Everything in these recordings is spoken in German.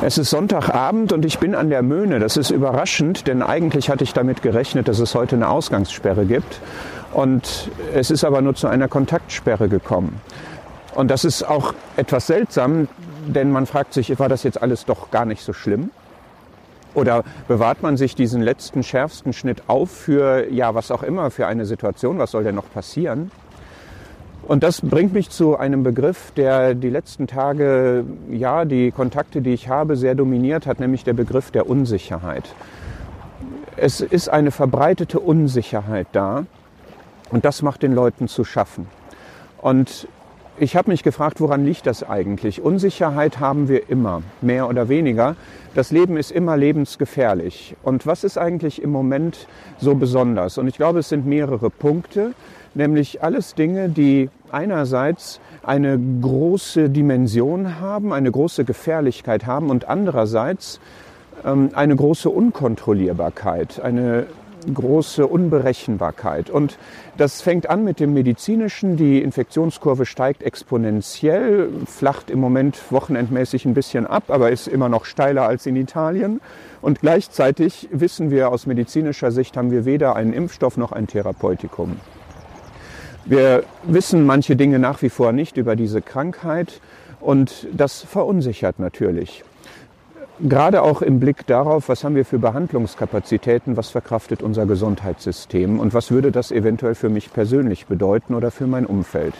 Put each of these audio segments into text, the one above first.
Es ist Sonntagabend und ich bin an der Möhne. Das ist überraschend, denn eigentlich hatte ich damit gerechnet, dass es heute eine Ausgangssperre gibt. Und es ist aber nur zu einer Kontaktsperre gekommen. Und das ist auch etwas seltsam, denn man fragt sich, war das jetzt alles doch gar nicht so schlimm? Oder bewahrt man sich diesen letzten schärfsten Schnitt auf für, ja, was auch immer, für eine Situation? Was soll denn noch passieren? Und das bringt mich zu einem Begriff, der die letzten Tage, ja, die Kontakte, die ich habe, sehr dominiert hat, nämlich der Begriff der Unsicherheit. Es ist eine verbreitete Unsicherheit da und das macht den Leuten zu schaffen. Und ich habe mich gefragt, woran liegt das eigentlich? Unsicherheit haben wir immer, mehr oder weniger. Das Leben ist immer lebensgefährlich. Und was ist eigentlich im Moment so besonders? Und ich glaube, es sind mehrere Punkte nämlich alles Dinge, die einerseits eine große Dimension haben, eine große Gefährlichkeit haben und andererseits ähm, eine große Unkontrollierbarkeit, eine große Unberechenbarkeit. Und das fängt an mit dem medizinischen. Die Infektionskurve steigt exponentiell, flacht im Moment wochenendmäßig ein bisschen ab, aber ist immer noch steiler als in Italien. Und gleichzeitig wissen wir aus medizinischer Sicht, haben wir weder einen Impfstoff noch ein Therapeutikum. Wir wissen manche Dinge nach wie vor nicht über diese Krankheit und das verunsichert natürlich. Gerade auch im Blick darauf, was haben wir für Behandlungskapazitäten, was verkraftet unser Gesundheitssystem und was würde das eventuell für mich persönlich bedeuten oder für mein Umfeld.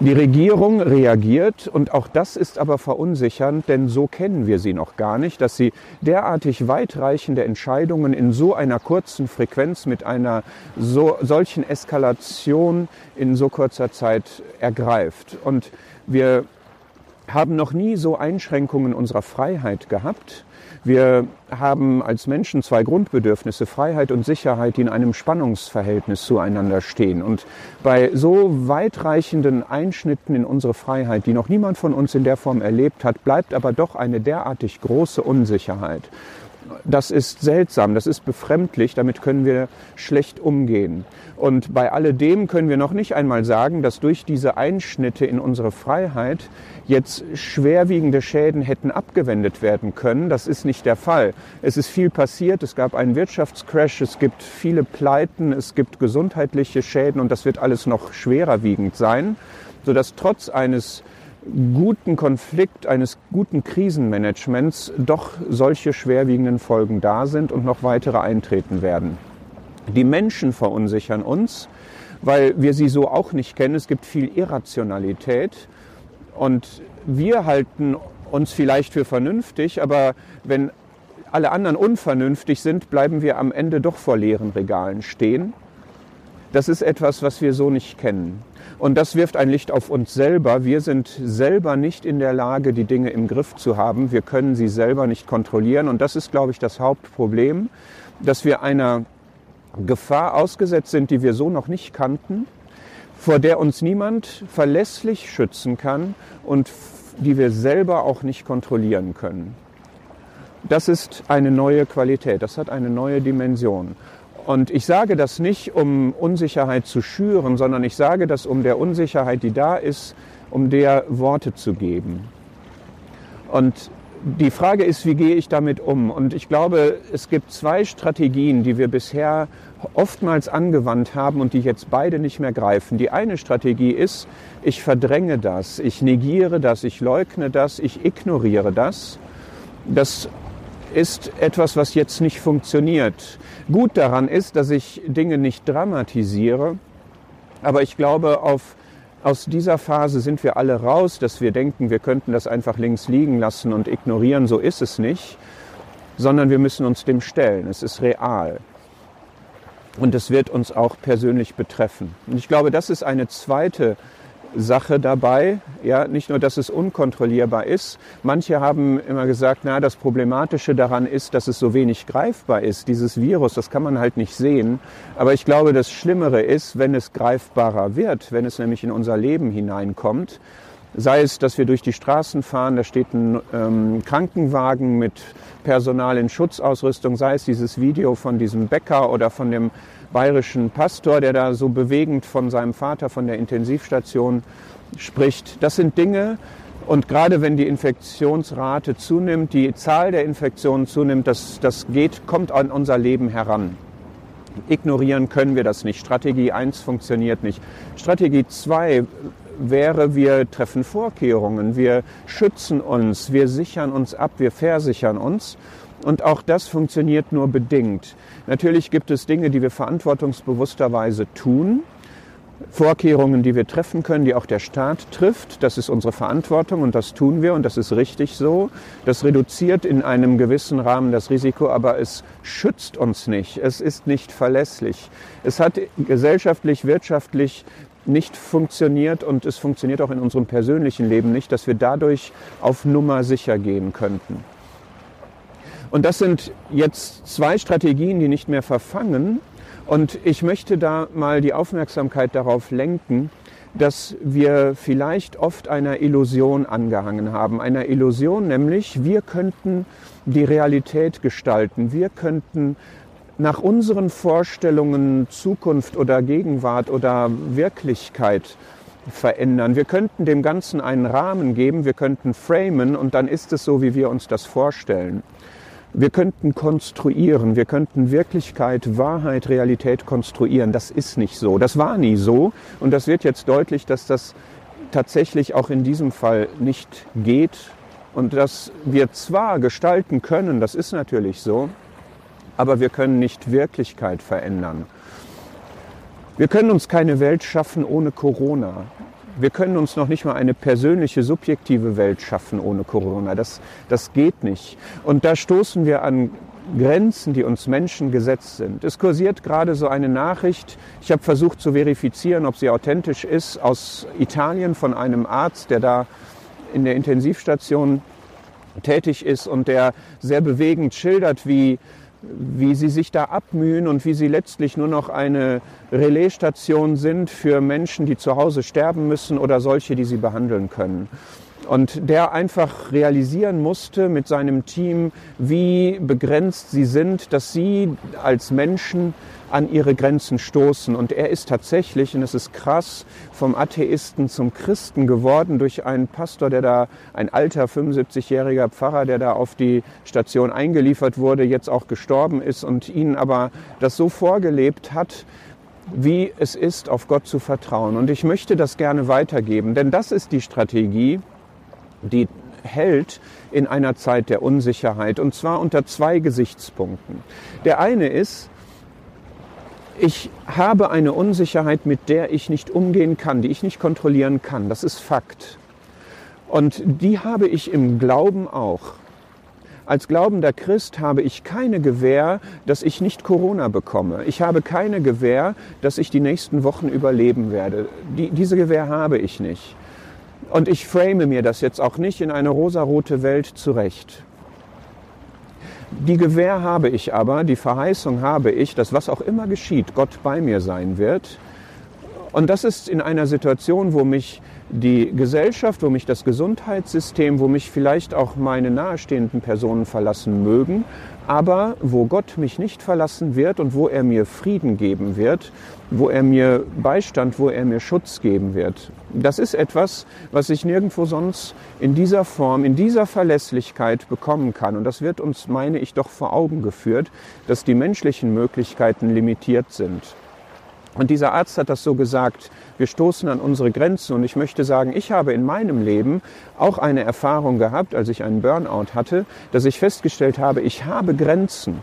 Die Regierung reagiert und auch das ist aber verunsichernd, denn so kennen wir sie noch gar nicht, dass sie derartig weitreichende Entscheidungen in so einer kurzen Frequenz mit einer so, solchen Eskalation in so kurzer Zeit ergreift. Und wir haben noch nie so Einschränkungen unserer Freiheit gehabt. Wir haben als Menschen zwei Grundbedürfnisse, Freiheit und Sicherheit, die in einem Spannungsverhältnis zueinander stehen. Und bei so weitreichenden Einschnitten in unsere Freiheit, die noch niemand von uns in der Form erlebt hat, bleibt aber doch eine derartig große Unsicherheit. Das ist seltsam, das ist befremdlich, damit können wir schlecht umgehen. Und bei alledem können wir noch nicht einmal sagen, dass durch diese Einschnitte in unsere Freiheit jetzt schwerwiegende Schäden hätten abgewendet werden können. Das ist nicht der Fall. Es ist viel passiert, es gab einen Wirtschaftscrash, es gibt viele Pleiten, es gibt gesundheitliche Schäden und das wird alles noch schwerer wiegend sein, sodass trotz eines guten Konflikt, eines guten Krisenmanagements doch solche schwerwiegenden Folgen da sind und noch weitere eintreten werden. Die Menschen verunsichern uns, weil wir sie so auch nicht kennen. Es gibt viel Irrationalität und wir halten uns vielleicht für vernünftig, aber wenn alle anderen unvernünftig sind, bleiben wir am Ende doch vor leeren Regalen stehen. Das ist etwas, was wir so nicht kennen. Und das wirft ein Licht auf uns selber. Wir sind selber nicht in der Lage, die Dinge im Griff zu haben. Wir können sie selber nicht kontrollieren. Und das ist, glaube ich, das Hauptproblem, dass wir einer Gefahr ausgesetzt sind, die wir so noch nicht kannten, vor der uns niemand verlässlich schützen kann und die wir selber auch nicht kontrollieren können. Das ist eine neue Qualität, das hat eine neue Dimension. Und ich sage das nicht, um Unsicherheit zu schüren, sondern ich sage das, um der Unsicherheit, die da ist, um der Worte zu geben. Und die Frage ist, wie gehe ich damit um? Und ich glaube, es gibt zwei Strategien, die wir bisher oftmals angewandt haben und die jetzt beide nicht mehr greifen. Die eine Strategie ist, ich verdränge das, ich negiere das, ich leugne das, ich ignoriere das. Das ist etwas, was jetzt nicht funktioniert. Gut daran ist, dass ich Dinge nicht dramatisiere, aber ich glaube, auf, aus dieser Phase sind wir alle raus, dass wir denken, wir könnten das einfach links liegen lassen und ignorieren. So ist es nicht, sondern wir müssen uns dem stellen. Es ist real. Und es wird uns auch persönlich betreffen. Und ich glaube, das ist eine zweite Sache dabei. Ja, nicht nur, dass es unkontrollierbar ist. Manche haben immer gesagt, na, das Problematische daran ist, dass es so wenig greifbar ist. Dieses Virus, das kann man halt nicht sehen. Aber ich glaube, das Schlimmere ist, wenn es greifbarer wird, wenn es nämlich in unser Leben hineinkommt. Sei es, dass wir durch die Straßen fahren, da steht ein ähm, Krankenwagen mit Personal in Schutzausrüstung, sei es dieses Video von diesem Bäcker oder von dem bayerischen Pastor, der da so bewegend von seinem Vater von der Intensivstation spricht. Das sind Dinge, Und gerade wenn die Infektionsrate zunimmt, die Zahl der Infektionen zunimmt, das, das geht, kommt an unser Leben heran. Ignorieren können wir das nicht. Strategie 1 funktioniert nicht. Strategie 2 wäre, wir treffen Vorkehrungen, wir schützen uns, wir sichern uns ab, wir versichern uns. Und auch das funktioniert nur bedingt. Natürlich gibt es Dinge, die wir verantwortungsbewussterweise tun. Vorkehrungen, die wir treffen können, die auch der Staat trifft. Das ist unsere Verantwortung und das tun wir und das ist richtig so. Das reduziert in einem gewissen Rahmen das Risiko, aber es schützt uns nicht. Es ist nicht verlässlich. Es hat gesellschaftlich, wirtschaftlich nicht funktioniert und es funktioniert auch in unserem persönlichen Leben nicht, dass wir dadurch auf Nummer sicher gehen könnten. Und das sind jetzt zwei Strategien, die nicht mehr verfangen, und ich möchte da mal die Aufmerksamkeit darauf lenken, dass wir vielleicht oft einer Illusion angehangen haben. Einer Illusion nämlich, wir könnten die Realität gestalten. Wir könnten nach unseren Vorstellungen Zukunft oder Gegenwart oder Wirklichkeit verändern. Wir könnten dem Ganzen einen Rahmen geben, wir könnten framen und dann ist es so, wie wir uns das vorstellen. Wir könnten konstruieren, wir könnten Wirklichkeit, Wahrheit, Realität konstruieren. Das ist nicht so. Das war nie so. Und das wird jetzt deutlich, dass das tatsächlich auch in diesem Fall nicht geht. Und dass wir zwar gestalten können, das ist natürlich so, aber wir können nicht Wirklichkeit verändern. Wir können uns keine Welt schaffen ohne Corona. Wir können uns noch nicht mal eine persönliche, subjektive Welt schaffen ohne Corona. Das, das geht nicht. Und da stoßen wir an Grenzen, die uns Menschen gesetzt sind. Es kursiert gerade so eine Nachricht, ich habe versucht zu verifizieren, ob sie authentisch ist, aus Italien von einem Arzt, der da in der Intensivstation tätig ist und der sehr bewegend schildert, wie wie sie sich da abmühen und wie sie letztlich nur noch eine Relaisstation sind für Menschen, die zu Hause sterben müssen oder solche, die sie behandeln können. Und der einfach realisieren musste mit seinem Team, wie begrenzt sie sind, dass sie als Menschen an ihre Grenzen stoßen. Und er ist tatsächlich, und es ist krass, vom Atheisten zum Christen geworden durch einen Pastor, der da, ein alter 75-jähriger Pfarrer, der da auf die Station eingeliefert wurde, jetzt auch gestorben ist und ihnen aber das so vorgelebt hat, wie es ist, auf Gott zu vertrauen. Und ich möchte das gerne weitergeben, denn das ist die Strategie, die hält in einer Zeit der Unsicherheit und zwar unter zwei Gesichtspunkten. Der eine ist, ich habe eine Unsicherheit, mit der ich nicht umgehen kann, die ich nicht kontrollieren kann. Das ist Fakt. Und die habe ich im Glauben auch. Als glaubender Christ habe ich keine Gewähr, dass ich nicht Corona bekomme. Ich habe keine Gewähr, dass ich die nächsten Wochen überleben werde. Die, diese Gewähr habe ich nicht. Und ich frame mir das jetzt auch nicht in eine rosarote Welt zurecht. Die Gewähr habe ich aber, die Verheißung habe ich, dass was auch immer geschieht, Gott bei mir sein wird. Und das ist in einer Situation, wo mich die Gesellschaft, wo mich das Gesundheitssystem, wo mich vielleicht auch meine nahestehenden Personen verlassen mögen, aber wo Gott mich nicht verlassen wird und wo er mir Frieden geben wird, wo er mir Beistand, wo er mir Schutz geben wird. Das ist etwas, was ich nirgendwo sonst in dieser Form, in dieser Verlässlichkeit bekommen kann. Und das wird uns, meine ich, doch vor Augen geführt, dass die menschlichen Möglichkeiten limitiert sind. Und dieser Arzt hat das so gesagt, wir stoßen an unsere Grenzen. Und ich möchte sagen, ich habe in meinem Leben auch eine Erfahrung gehabt, als ich einen Burnout hatte, dass ich festgestellt habe, ich habe Grenzen.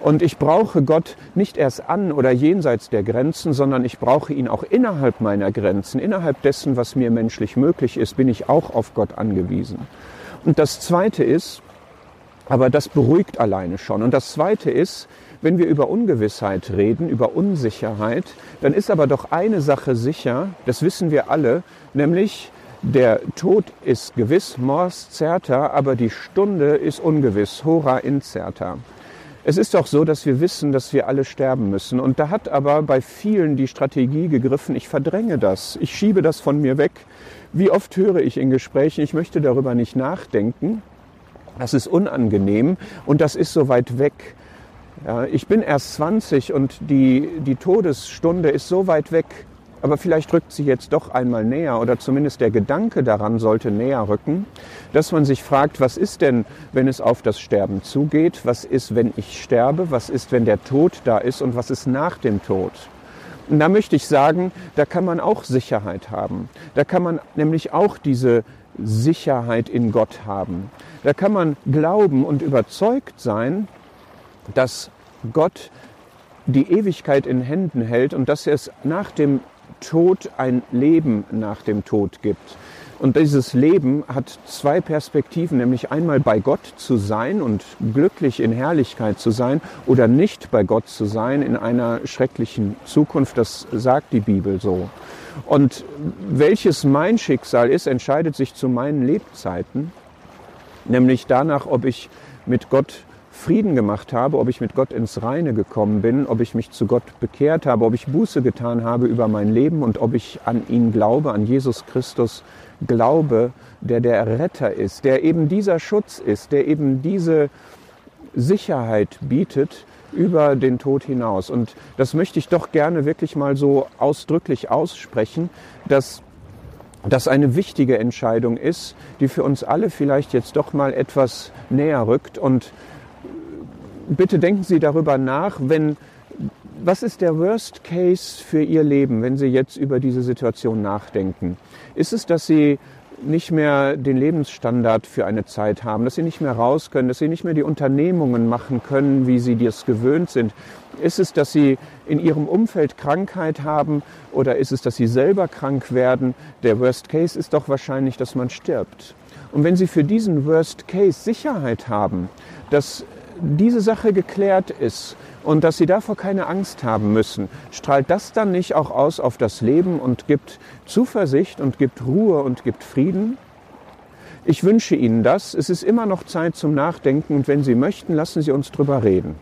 Und ich brauche Gott nicht erst an oder jenseits der Grenzen, sondern ich brauche ihn auch innerhalb meiner Grenzen, innerhalb dessen, was mir menschlich möglich ist, bin ich auch auf Gott angewiesen. Und das Zweite ist, aber das beruhigt alleine schon. Und das Zweite ist, wenn wir über Ungewissheit reden, über Unsicherheit, dann ist aber doch eine Sache sicher, das wissen wir alle, nämlich der Tod ist gewiss, mors certa, aber die Stunde ist ungewiss, hora incerta. Es ist doch so, dass wir wissen, dass wir alle sterben müssen. Und da hat aber bei vielen die Strategie gegriffen, ich verdränge das, ich schiebe das von mir weg. Wie oft höre ich in Gesprächen, ich möchte darüber nicht nachdenken. Das ist unangenehm und das ist so weit weg. Ja, ich bin erst 20 und die, die Todesstunde ist so weit weg. aber vielleicht rückt sie jetzt doch einmal näher oder zumindest der Gedanke daran sollte näher rücken, dass man sich fragt, was ist denn, wenn es auf das Sterben zugeht? Was ist, wenn ich sterbe? Was ist, wenn der Tod da ist? Und was ist nach dem Tod? Und da möchte ich sagen, da kann man auch Sicherheit haben. Da kann man nämlich auch diese Sicherheit in Gott haben. Da kann man glauben und überzeugt sein, dass Gott die Ewigkeit in Händen hält und dass es nach dem Tod ein Leben nach dem Tod gibt. Und dieses Leben hat zwei Perspektiven, nämlich einmal bei Gott zu sein und glücklich in Herrlichkeit zu sein oder nicht bei Gott zu sein in einer schrecklichen Zukunft. Das sagt die Bibel so. Und welches mein Schicksal ist, entscheidet sich zu meinen Lebzeiten, nämlich danach, ob ich mit Gott Frieden gemacht habe, ob ich mit Gott ins Reine gekommen bin, ob ich mich zu Gott bekehrt habe, ob ich Buße getan habe über mein Leben und ob ich an ihn glaube, an Jesus Christus glaube, der der Retter ist, der eben dieser Schutz ist, der eben diese Sicherheit bietet über den Tod hinaus. Und das möchte ich doch gerne wirklich mal so ausdrücklich aussprechen, dass das eine wichtige Entscheidung ist, die für uns alle vielleicht jetzt doch mal etwas näher rückt und bitte denken Sie darüber nach, wenn, was ist der Worst Case für Ihr Leben, wenn Sie jetzt über diese Situation nachdenken? Ist es, dass Sie nicht mehr den Lebensstandard für eine Zeit haben, dass sie nicht mehr raus können, dass sie nicht mehr die Unternehmungen machen können, wie sie das gewöhnt sind? Ist es, dass sie in ihrem Umfeld Krankheit haben oder ist es, dass sie selber krank werden? Der Worst Case ist doch wahrscheinlich, dass man stirbt. Und wenn Sie für diesen Worst Case Sicherheit haben, dass diese Sache geklärt ist und dass sie davor keine Angst haben müssen, strahlt das dann nicht auch aus auf das Leben und gibt Zuversicht und gibt Ruhe und gibt Frieden? Ich wünsche Ihnen das. Es ist immer noch Zeit zum Nachdenken und wenn Sie möchten, lassen Sie uns drüber reden.